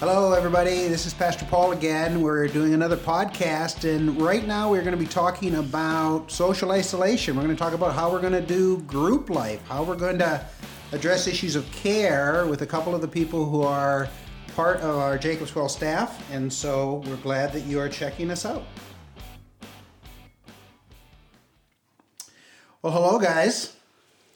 Hello, everybody. This is Pastor Paul again. We're doing another podcast, and right now we're going to be talking about social isolation. We're going to talk about how we're going to do group life, how we're going to address issues of care with a couple of the people who are part of our Jacob's Well staff, and so we're glad that you are checking us out. Well, hello, guys.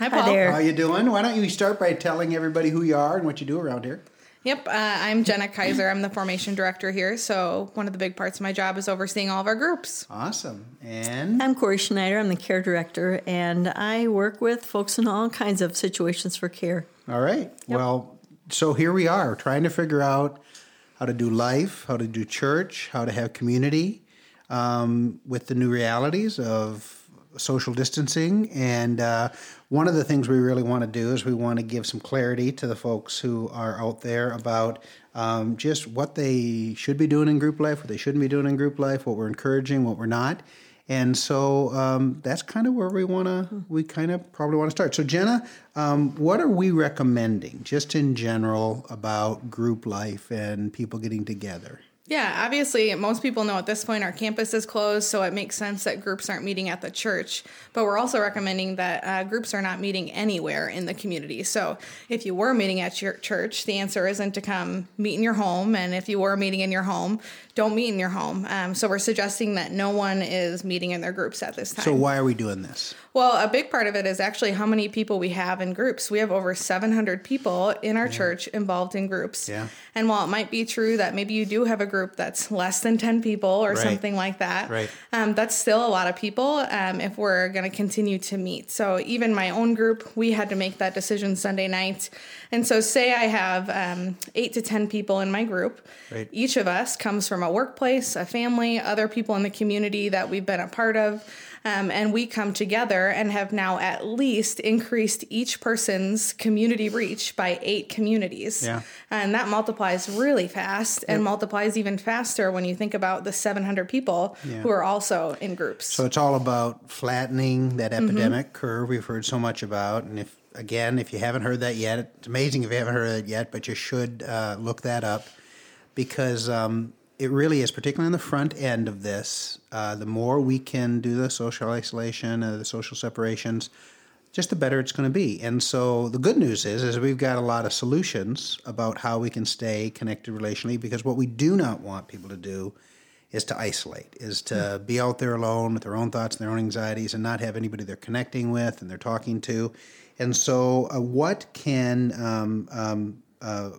Hi, Hi Paul. there. How you doing? Why don't you start by telling everybody who you are and what you do around here? Yep, uh, I'm Jenna Kaiser. I'm the formation director here. So one of the big parts of my job is overseeing all of our groups. Awesome. And I'm Corey Schneider. I'm the care director, and I work with folks in all kinds of situations for care. All right. Well, so here we are trying to figure out how to do life, how to do church, how to have community um, with the new realities of social distancing. And uh, one of the things we really want to do is we want to give some clarity to the folks who are out there about um, just what they should be doing in group life, what they shouldn't be doing in group life, what we're encouraging, what we're not. And so um, that's kind of where we want to, we kind of probably want to start. So, Jenna, um, what are we recommending just in general about group life and people getting together? Yeah, obviously, most people know at this point our campus is closed, so it makes sense that groups aren't meeting at the church. But we're also recommending that uh, groups are not meeting anywhere in the community. So if you were meeting at your church, the answer isn't to come meet in your home. And if you were meeting in your home, don't meet in your home. Um, so we're suggesting that no one is meeting in their groups at this time. So, why are we doing this? Well, a big part of it is actually how many people we have in groups. We have over 700 people in our church involved in groups. Yeah. And while it might be true that maybe you do have a group that's less than 10 people or Right. something like that, Right. um, that's still a lot of people um, if we're going to continue to meet. So even my own group, we had to make that decision Sunday night. And so, say I have um, eight to 10 people in my group. Right. Each of us comes from a workplace, a family, other people in the community that we've been a part of. Um, and we come together and have now at least increased each person's community reach by eight communities. Yeah. And that multiplies really fast and multiplies even faster when you think about the 700 people who are also in groups. So, it's all about flattening that Mm-hmm. epidemic curve we've heard so much about. And if, again, if you haven't heard that yet, it's amazing if you haven't heard it yet, but you should uh, look that up because um, it really is, particularly on the front end of this, uh, the more we can do the social isolation, uh, the social separations, just the better it's going to be. And so the good news is, is we've got a lot of solutions about how we can stay connected relationally. Because what we do not want people to do is to isolate, is to be out there alone with their own thoughts and their own anxieties, and not have anybody they're connecting with and they're talking to. And so, uh, what can um, um, uh,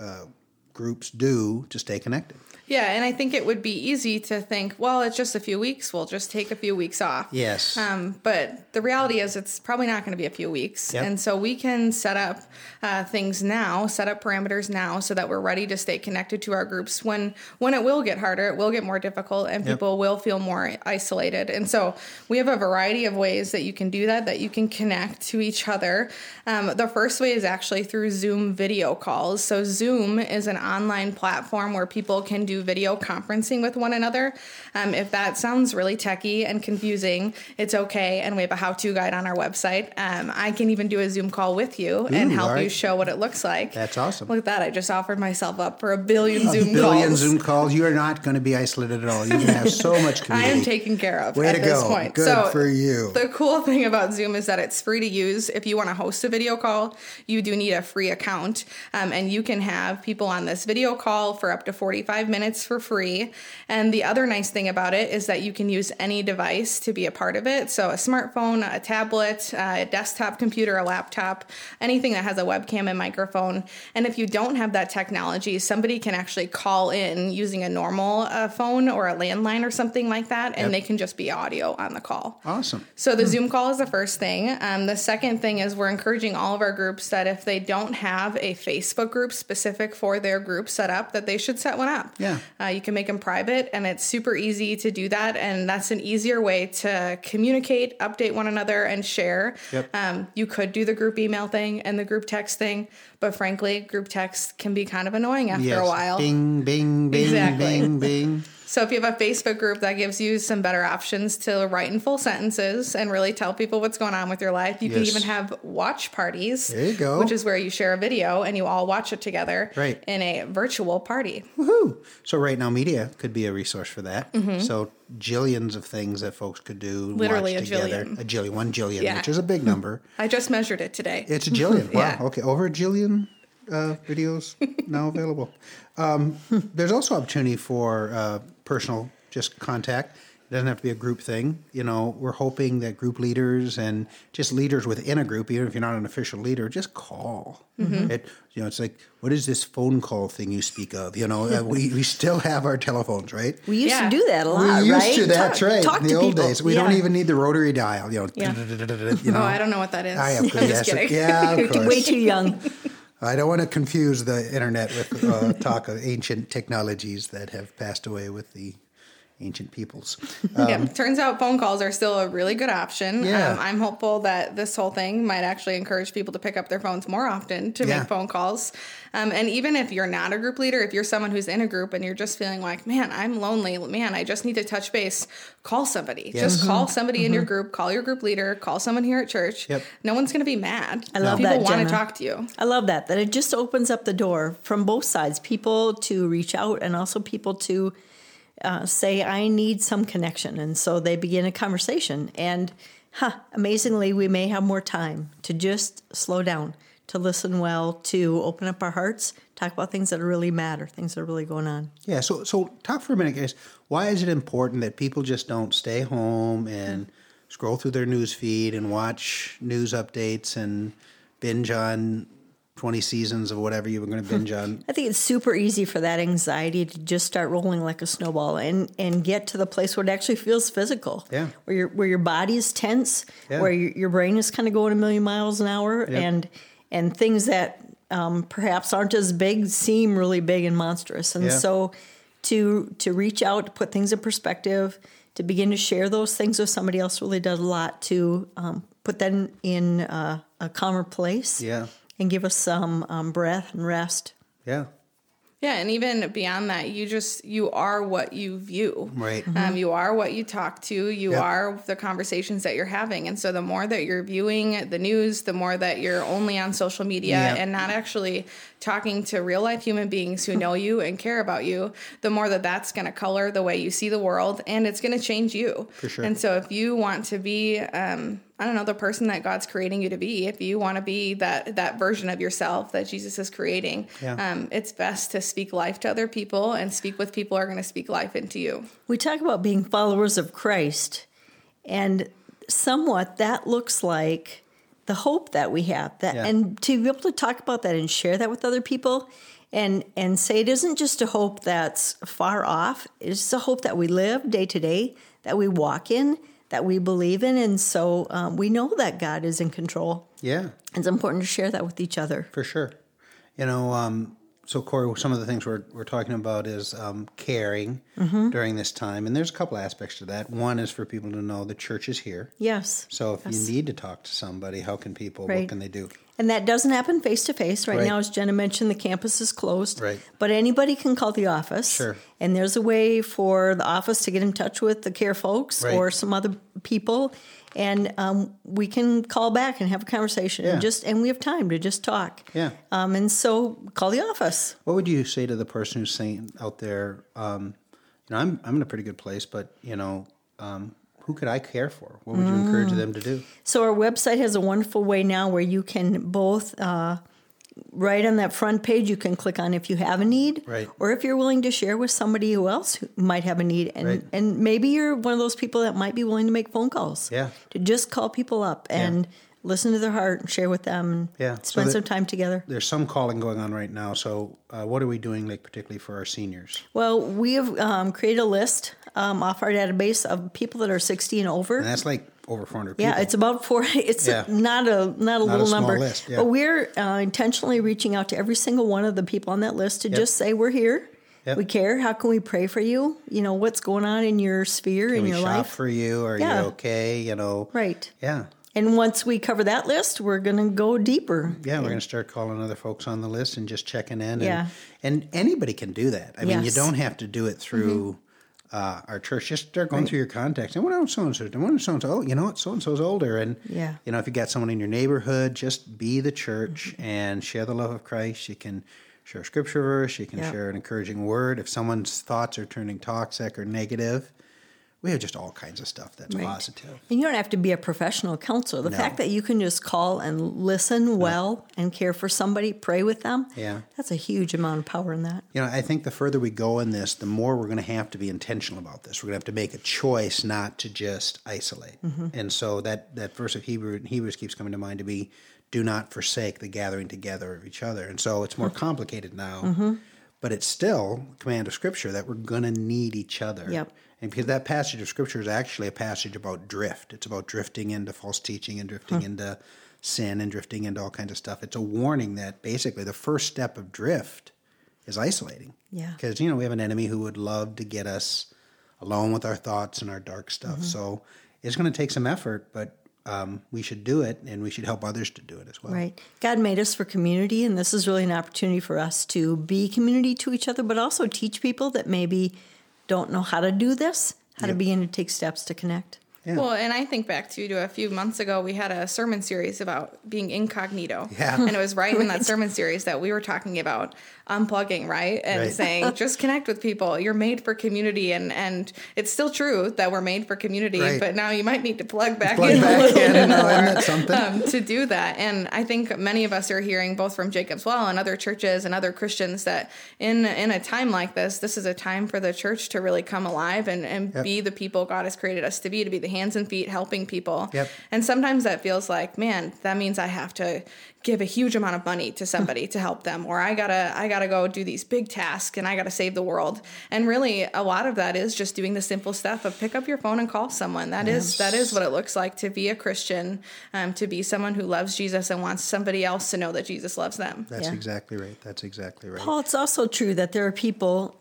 uh, groups do to stay connected? Yeah, and I think it would be easy to think, well, it's just a few weeks. We'll just take a few weeks off. Yes. Um, but the reality is, it's probably not going to be a few weeks. Yep. And so we can set up uh, things now, set up parameters now, so that we're ready to stay connected to our groups. When when it will get harder, it will get more difficult, and Yep. people will feel more isolated. And so we have a variety of ways that you can do that, that you can connect to each other. Um, the first way is actually through Zoom video calls. So Zoom is an online platform where people can do video conferencing with one another. Um, if that sounds really techy and confusing, it's okay. And we have a how-to guide on our website. Um, I can even do a Zoom call with you and Ooh, help all you show what it looks like. That's awesome. Look at that! I just offered myself up for a billion Zoom a billion calls. Zoom calls. You are not going to be isolated at all. You're going to have so much I am taken care of Way at to this go. point. Good so for you. The cool thing about Zoom is that it's free to use. If you want to host a video call, you do need a free account, um, and you can have people on this video call for up to 45 minutes for free. And the other nice thing about it is that you can use any device to be a part of it. So a smartphone, a tablet, a desktop computer, a laptop, anything that has a webcam and microphone. And if you don't have that technology, somebody can actually call in using a normal uh, phone or a landline or something like that, and Yep. they can just be audio on the call. awesome. So the Zoom call is the first thing. Um, the second thing is we're encouraging all of our groups that if they don't have a Facebook group specific for their group set up, that they should set one up. Yeah. Uh, you can make them private, and it's super easy to do that. And that's an easier way to communicate, update one another, and share. Yep. Um, you could do the group email thing and the group text thing, but frankly, group text can be kind of annoying after yes. a while. Bing, bing, bing, Exactly. bing, bing. So if you have a Facebook group that gives you some better options to write in full sentences and really tell people what's going on with your life, you can even have watch parties. There you go. Which is where you share a video and you all watch it together Right. in a virtual party. Woohoo! So right now, media could be a resource for that. So jillions of things that folks could do. Literally watch a together. jillion. A jillion, one jillion, Yeah. which is a big number. I just measured it today. It's a jillion. Wow. Yeah. Okay. Over a jillion uh, videos now available. Um, there's also opportunity for uh, personal just contact. It doesn't have to be a group thing. You know, we're hoping that group leaders and just leaders within a group, even if you're not an official leader, just call. Mm-hmm. It, you know, it's like, what is this phone call thing you speak of? You know, uh, we, we still have our telephones, right? We used Yeah. to do that a lot, we used right? to. That's Talk- right. Talk In the to old people. days, we Yeah. don't even need the rotary dial. You know, Yeah. you know. oh, I don't know what that is. I have I'm just yes, kidding. yeah, of course. way too young. I don't want to confuse the internet with uh, talk of ancient technologies that have passed away with the ancient peoples. Uh, yeah, turns out phone calls are still a really good option. Yeah. Um, I'm hopeful that this whole thing might actually encourage people to pick up their phones more often to Yeah. make phone calls. Um, and even if you're not a group leader, if you're someone who's in a group and you're just feeling like, man, I'm lonely, man, I just need to touch base, call somebody. Just call somebody in your group, call your group leader, call someone here at church. Yep. No one's going to be mad. I love People that, want to talk to you. I love that. That it just opens up the door from both sides, people to reach out and also people to uh, say, I need some connection. And so they begin a conversation. And huh, amazingly, we may have more time to just slow down, to listen well, to open up our hearts, talk about things that really matter, things that are really going on. yeah, so so talk for a minute, guys. Why is it important that people just don't stay home and scroll through their news feed and watch news updates and binge on twenty seasons of whatever you were going to binge on? I think it's super easy for that anxiety to just start rolling like a snowball and, and get to the place where it actually feels physical. Yeah. Where your where your body is tense, Yeah. where your, your brain is kind of going a million miles an hour and and things that um, perhaps aren't as big seem really big and monstrous. And Yeah. so to to reach out, to put things in perspective, to begin to share those things with somebody else really does a lot to um, put them in uh, a calmer place Yeah, and give us some um, breath and rest. yeah, Yeah, and even beyond that, you just you are what you view. right. Um, you are what you talk to. You Yep. are the conversations that you're having. And so the more that you're viewing the news, the more that you're only on social media Yep. and not actually talking to real life human beings who know you and care about you, the more that that's going to color the way you see the world and it's going to change you. For sure. And so if you want to be, um, I don't know, the person that God's creating you to be, if you want to be that that version of yourself that Jesus is creating, Yeah. um, it's best to speak life to other people and speak with people who are going to speak life into you. We talk about being followers of Christ, and somewhat that looks like the hope that we have. That Yeah. and to be able to talk about that and share that with other people, and and say it isn't just a hope that's far off. It's a hope that we live day to day, that we walk in, that we believe in, and so um, we know that God is in control. Yeah, It's important to share that with each other. for sure. You know, um, so Corey, some of the things we're we're talking about is um, caring Mm-hmm. during this time, and there's a couple aspects to that. One is for people to know the church is here. Yes. So if you need to talk to somebody, how can people? What can they do? And that doesn't happen face to face. Right Right. now, as Jenna mentioned, the campus is closed. Right. But anybody can call the office. Sure. And there's a way for the office to get in touch with the care folks Right. or some other people. And um, we can call back and have a conversation. Yeah. And just and we have time to just talk. Yeah. Um, and so call the office. What would you say to the person who's saying out there, um, you know, I'm I'm in a pretty good place, but you know, um, who could I care for? What would you encourage Mm. them to do? So our website has a wonderful way now where you can both uh, right on that front page you can click on if you have a need, Right. or if you're willing to share with somebody who else who might have a need, and Right. and maybe you're one of those people that might be willing to make phone calls, Yeah. to just call people up and listen to their heart and share with them, and Yeah. So spend some time together. There's some calling going on right now. So uh, what are we doing, like particularly for our seniors? Well, we have um, created a list um, off our database of people that are 60 and over. And that's like over 400 Yeah, people. it's about four. It's Yeah. not a not a little small number, list, yeah. but we're uh, intentionally reaching out to every single one of the people on that list to just say we're here. Yep. We care. How can we pray for you? You know what's going on in your sphere Can in your life, for you? Are Yeah. you okay? You know. right? Yeah. And once we cover that list, we're going to go deeper. Yeah, we're going to start calling other folks on the list and just checking in. And, Yeah. And anybody can do that. I mean, you Mm-hmm. don't have to do it through uh, our church. Just start going through your contacts. And what else so and so? And what so and so? Oh, you know what? So and so's older. And Yeah. you know, if you got someone in your neighborhood, just be the church and share the love of Christ. You can share a scripture verse. You can Yeah. share an encouraging word. If someone's thoughts are turning toxic or negative, we have just all kinds of stuff that's Right. positive. And you don't have to be a professional counselor. The No. fact that you can just call and listen well and care for somebody, pray with them, Yeah. that's a huge amount of power in that. You know, I think the further we go in this, the more we're going to have to be intentional about this. We're going to have to make a choice not to just isolate. Mm-hmm. And so that that verse of Hebrew Hebrews keeps coming to mind to be, "Do not forsake the gathering together of each other." And so it's more mm-hmm. complicated now, mm-hmm. but it's still a command of Scripture that we're going to need each other. Yep. And because that passage of Scripture is actually a passage about drift. It's about drifting into false teaching and drifting into sin and drifting into all kinds of stuff. It's a warning that basically the first step of drift is isolating. Yeah. Because, you know, we have an enemy who would love to get us alone with our thoughts and our dark stuff. Mm-hmm. So it's going to take some effort, but um, we should do it and we should help others to do it as well. Right. God made us for community, and this is really an opportunity for us to be community to each other, but also teach people that maybe don't know how to do this, how to begin to take steps to connect. Yeah. Well, and I think back to, to a few months ago, we had a sermon series about being incognito. Yeah. And it was right, in that sermon series that we were talking about unplugging, right? And Right. saying, just connect with people. You're made for community. And, and it's still true that we're made for community, Right. but now you might need to plug back Plug in a back little in, bit more something? um, to do that. And I think many of us are hearing both from Jacob's Well and other churches and other Christians that in in a time like this, this is a time for the church to really come alive and, and Yep. be the people God has created us to be, to be the hands and feet helping people. Yep. And sometimes that feels like, man, that means I have to give a huge amount of money to somebody to help them, or I gotta I gotta go do these big tasks and I gotta save the world. And really, a lot of that is just doing the simple stuff of pick up your phone and call someone. That is that is what it looks like to be a Christian, um, to be someone who loves Jesus and wants somebody else to know that Jesus loves them. That's Yeah. exactly right. That's exactly right. Paul, it's also true that there are people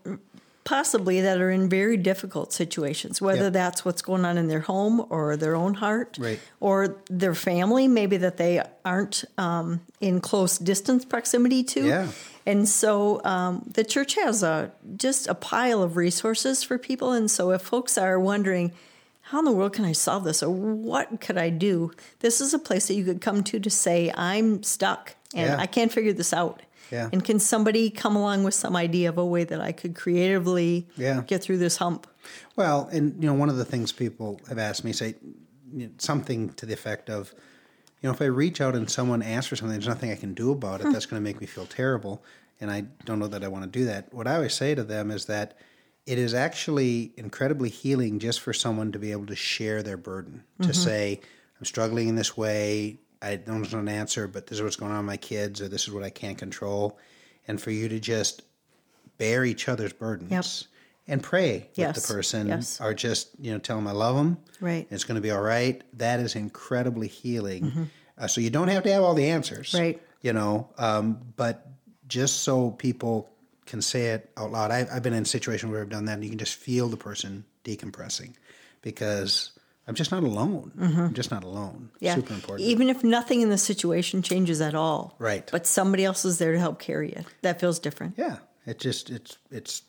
possibly that are in very difficult situations, whether Yep. that's what's going on in their home or their own heart, Right. or their family, maybe that they aren't um, in close distance proximity to. Yeah. And so um, the church has a just a pile of resources for people. And so if folks are wondering, how in the world can I solve this, or what could I do? This is a place that you could come to to say, I'm stuck and Yeah. I can't figure this out. Yeah. And can somebody come along with some idea of a way that I could creatively Yeah. get through this hump? Well, and you know, one of the things people have asked me say you know, something to the effect of, you know, if I reach out and someone asks for something, there's nothing I can do about it. Hmm. That's going to make me feel terrible, and I don't know that I want to do that. What I always say to them is that it is actually incredibly healing just for someone to be able to share their burden, to mm-hmm. say, "I'm struggling in this way. I don't know an answer, but this is what's going on with my kids, or this is what I can't control," and for you to just bear each other's burdens Yep. and pray Yes, with the person yes. or just you know tell them I love them. Right. It's going to be all right. That is incredibly healing. Uh, so you don't have to have all the answers. Mm-hmm. Right. You know, um, but just so people can say it out loud. I've, I've been in situations where I've done that, and you can just feel the person decompressing because I'm just not alone. I'm just not alone. Mm-hmm. Yeah. Super important. Even if nothing in the situation changes at all. Right. But somebody else is there to help carry it. That feels different. Yeah, it just it's it's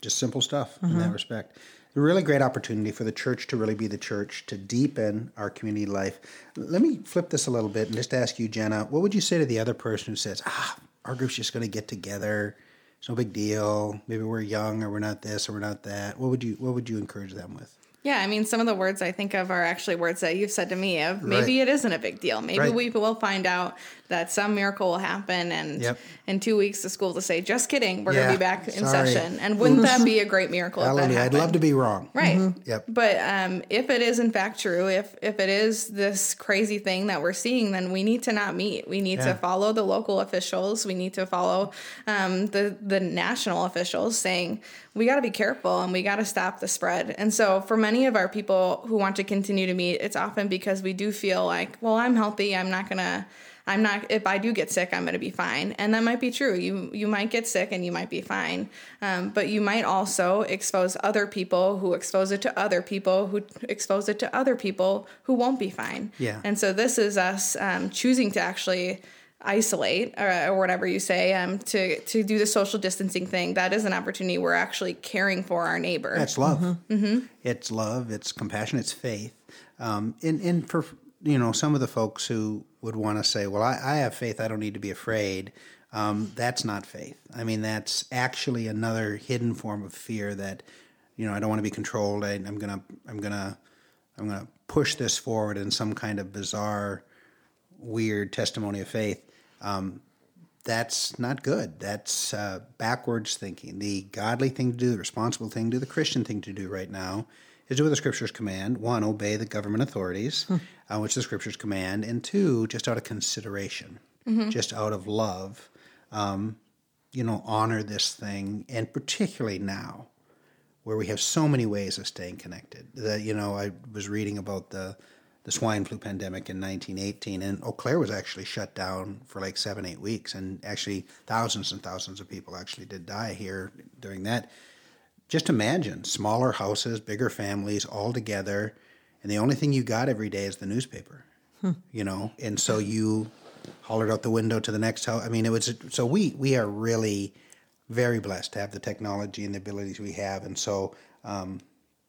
just simple stuff in Mm-hmm. that respect. A really great opportunity for the church to really be the church to deepen our community life. Let me flip this a little bit and just ask you, Jenna, what would you say to the other person who says, "Ah, our group's just going to get together. It's no big deal. Maybe we're young, or we're not this, or we're not that." What would you What would you encourage them with? Yeah, I mean, some of the words I think of are actually words that you've said to me of maybe Right. it isn't a big deal. Maybe Right. we will find out that some miracle will happen and Yep. in two weeks the school will say, just kidding, we're Yeah, going to be back in sorry. session. And wouldn't that be a great miracle if that Hallelujah! I'd love to be wrong. Right. Yep. But um, if it is in fact true, if if it is this crazy thing that we're seeing, then we need to not meet. We need Yeah. to follow the local officials. We need to follow um, the the national officials saying we got to be careful and we got to stop the spread. And so for many of our people who want to continue to meet, it's often because we do feel like, well, I'm healthy. I'm not gonna. I'm not. If I do get sick, I'm going to be fine, and that might be true. You you might get sick and you might be fine, um, but you might also expose other people who expose it to other people who expose it to other people who won't be fine. Yeah. And so this is us um, choosing to actually isolate or, or whatever you say um, to to do the social distancing thing that is an opportunity we're actually caring for our neighbor That's love. It's love. It's compassion. It's faith. Um, and and for you know some of the folks who would want to say, "Well, I, I have faith. I don't need to be afraid." Um, that's not faith. I mean, that's actually another hidden form of fear that you know I don't want to be controlled. I, I'm gonna I'm gonna I'm gonna push this forward in some kind of bizarre, weird testimony of faith. Um, that's not good. That's uh, backwards thinking. The godly thing to do, the responsible thing to do, the Christian thing to do right now is do what the scriptures command. One, obey the government authorities, uh, which the scriptures command. And two, just out of consideration, just out of love, um, you know, honor this thing. And particularly now, where we have so many ways of staying connected. That you know, I was reading about the the swine flu pandemic in 1918, and Eau Claire was actually shut down for like seven, eight weeks, and actually thousands and thousands of people actually did die here during that. Just imagine smaller houses, bigger families, all together, and the only thing you got every day is the newspaper. You know, and so you hollered out the window to the next house. I mean, it was so we we are really very blessed to have the technology and the abilities we have, and so um,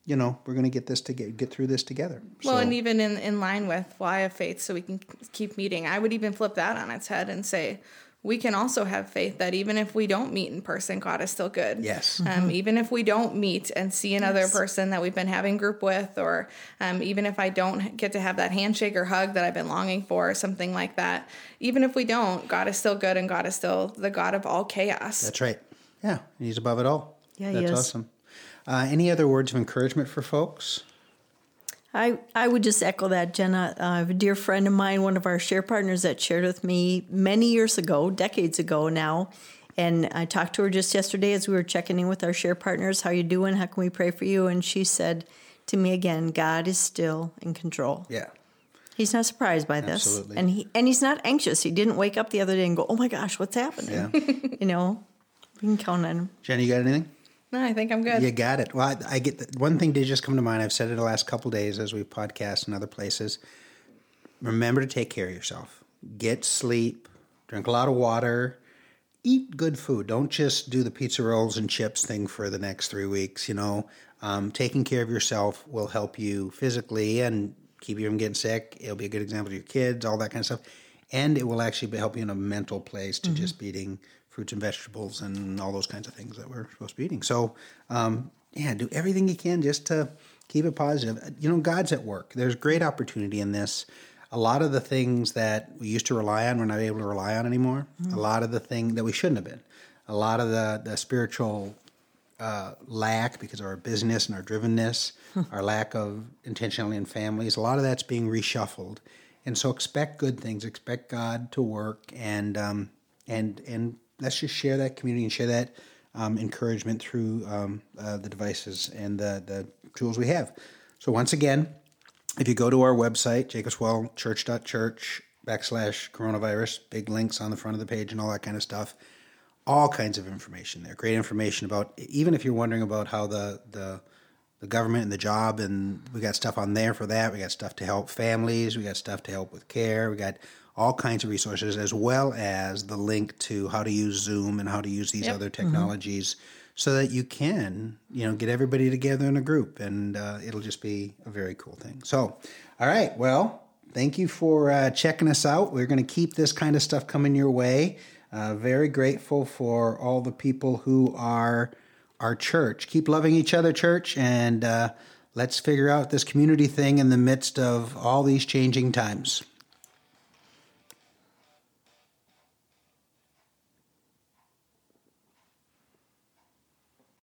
you know we're going to get this to get, get through this together. well so, and even in, in line with why have faith so we can keep meeting i would even flip that on its head and say we can also have faith that even if we don't meet in person god is still good Yes. um, even if we don't meet and see another person that we've been having group with or um, even if i don't get to have that handshake or hug that i've been longing for or something like that even if we don't god is still good and god is still the god of all chaos that's right. Yeah, he's above it all. Yeah, he that's is. awesome. Uh, any other words of encouragement for folks? I, I would just echo that, Jenna. Uh, a dear friend of mine, one of our share partners that shared with me many years ago, decades ago now, and I talked to her just yesterday as we were checking in with our share partners. How you doing? How can we pray for you? And she said to me again, God is still in control. Yeah. He's not surprised by this, Absolutely. and he and he's not anxious. He didn't wake up the other day and go, "Oh my gosh, what's happening?" Yeah. You know, we can count on him. Jenny, you got anything? No i think i'm good You got it. Well, I, I get the, one thing did just come to mind. I've said it the last couple days as we podcast in other places. Remember to take care of yourself. Get sleep. Drink a lot of water. Eat good food. Don't just do the pizza rolls and chips thing for the next three weeks. You know, um, taking care of yourself will help you physically and keep you from getting sick. It'll be a good example to your kids, all that kind of stuff, and it will actually help you in a mental place to just be eating fruits and vegetables and all those kinds of things that we're supposed to be eating. So, um, yeah, do everything you can just to keep it positive. You know, God's at work. There's great opportunity in this. A lot of the things that we used to rely on, we're not able to rely on anymore. A lot of the thing that we shouldn't have been. A lot of the, the spiritual uh, lack because of our business and our drivenness, our lack of intentionality in families. A lot of that's being reshuffled, and so expect good things. Expect God to work, and um, and and let's just share that community and share that um, encouragement through um, uh, the devices and the the tools we have. So once again, if you go to our website, jacobswellchurch.church backslash coronavirus, big links on the front of the page and all that kind of stuff. All kinds of information there. Great information about even if you're wondering about how the the the government and the job and we got stuff on there for that. We got stuff to help families. We got stuff to help with care. We got all kinds of resources as well as the link to how to use Zoom and how to use these Yep. other technologies so that you can, you know, get everybody together in a group and uh, it'll just be a very cool thing. So, all right, well, thank you for uh, checking us out. We're going to keep this kind of stuff coming your way. Uh, very grateful for all the people who are our church. Keep loving each other, church, and uh, let's figure out this community thing in the midst of all these changing times.